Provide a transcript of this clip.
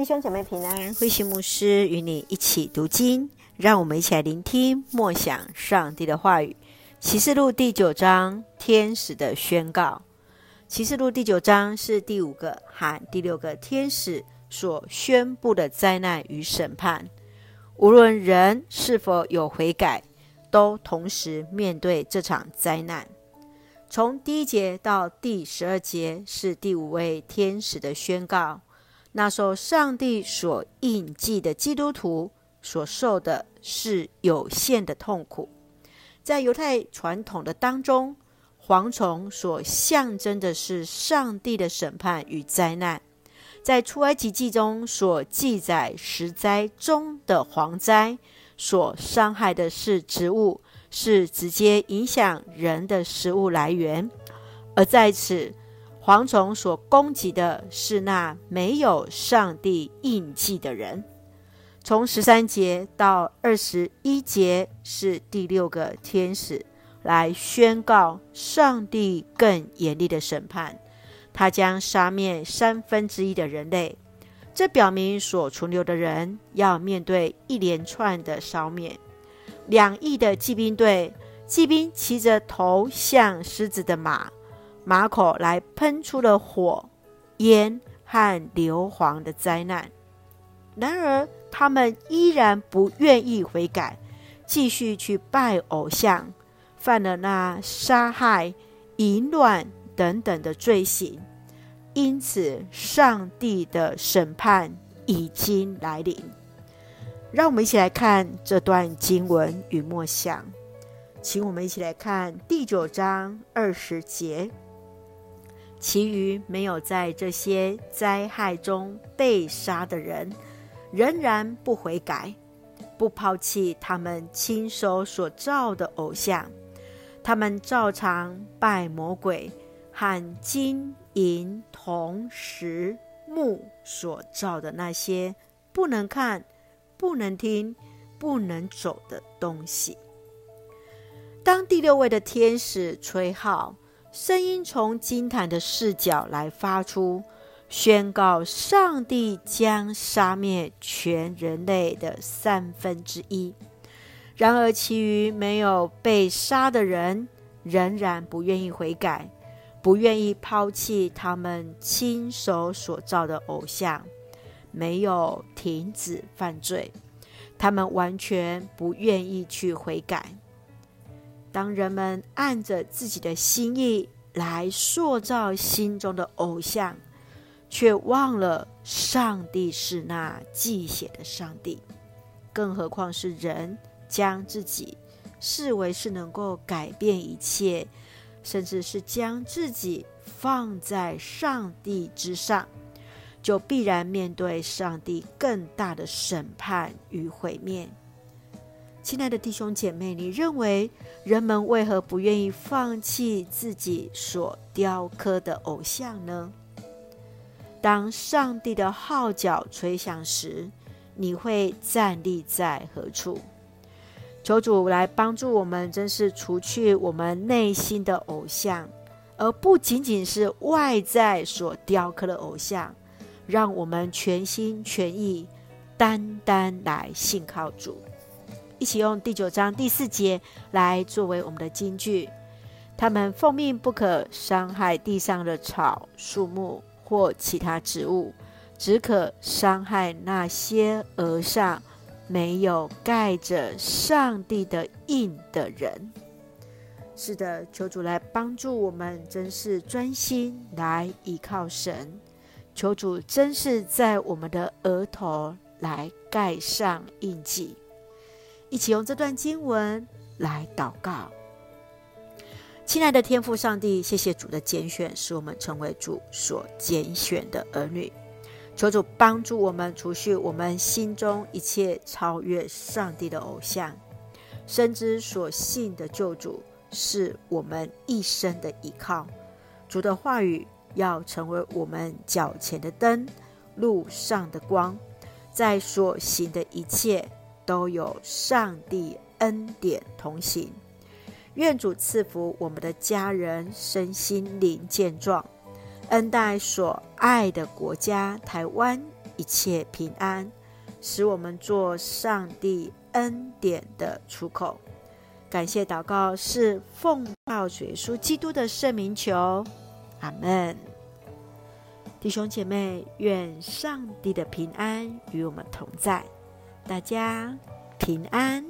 弟兄姐妹平安，慧馨牧师与你一起读经，让我们一起来聆听默想上帝的话语。启示录第九章，天使的宣告。启示录第九章是第五个和第六个天使所宣布的灾难与审判。无论人是否有悔改，都同时面对这场灾难。从第一节到第十二节是第五位天使的宣告。那受上帝所印记的基督徒所受的是有限的痛苦。在犹太传统的当中，蝗虫所象征的是上帝的审判与灾难。在出埃及记中所记载十灾中的蝗灾，所伤害的是植物，是直接影响人的食物来源。而在此，蝗虫所攻击的是那没有上帝印记的人。从十三节到二十一节是第六个天使来宣告上帝更严厉的审判，他将杀灭三分之一的人类。这表明所存留的人要面对一连串的烧灭。两翼的骑兵队，骑兵骑着头像狮子的马。马口来喷出了火、烟和硫磺的灾难。然而，他们依然不愿意悔改，继续去拜偶像，犯了那杀害、淫乱等等的罪行。因此，上帝的审判已经来临。让我们一起来看这段经文与默想，请我们一起来看第九章二十节。其余没有在这些灾害中被杀的人，仍然不悔改，不抛弃他们亲手所造的偶像，他们照常拜魔鬼和金银铜石木所造的那些不能看、不能听、不能走的东西。当第六位的天使吹号。声音从金坛的视角来发出，宣告上帝将杀灭全人类的三分之一。然而，其余没有被杀的人仍然不愿意悔改，不愿意抛弃他们亲手所造的偶像，没有停止犯罪，他们完全不愿意去悔改。当人们按着自己的心意来塑造心中的偶像，却忘了上帝是那忌邪的上帝，更何况是人将自己视为是能够改变一切，甚至是将自己放在上帝之上，就必然面对上帝更大的审判与毁灭。亲爱的弟兄姐妹，你认为人们为何不愿意放弃自己所雕刻的偶像呢？当上帝的号角吹响时，你会站立在何处？求主来帮助我们，真是除去我们内心的偶像，而不仅仅是外在所雕刻的偶像，让我们全心全意、单单来信靠主。一起用第九章第四节来作为我们的金句。他们奉命不可伤害地上的草、树木或其他植物，只可伤害那些额上没有盖着上帝的印的人。是的，求主来帮助我们，真是专心来依靠神。求主真是在我们的额头来盖上印记。一起用这段经文来祷告，亲爱的天父上帝，谢谢主的拣选，使我们成为主所拣选的儿女。求主帮助我们除去我们心中一切超越上帝的偶像，深知所信的救主是我们一生的依靠。主的话语要成为我们脚前的灯，路上的光，在所行的一切。都有上帝恩典同行，愿主赐福我们的家人身心灵健壮，恩待所爱的国家台湾一切平安，使我们做上帝恩典的出口。感谢祷告是奉靠主耶稣基督的圣名求，阿门。弟兄姐妹，愿上帝的平安与我们同在，大家平安。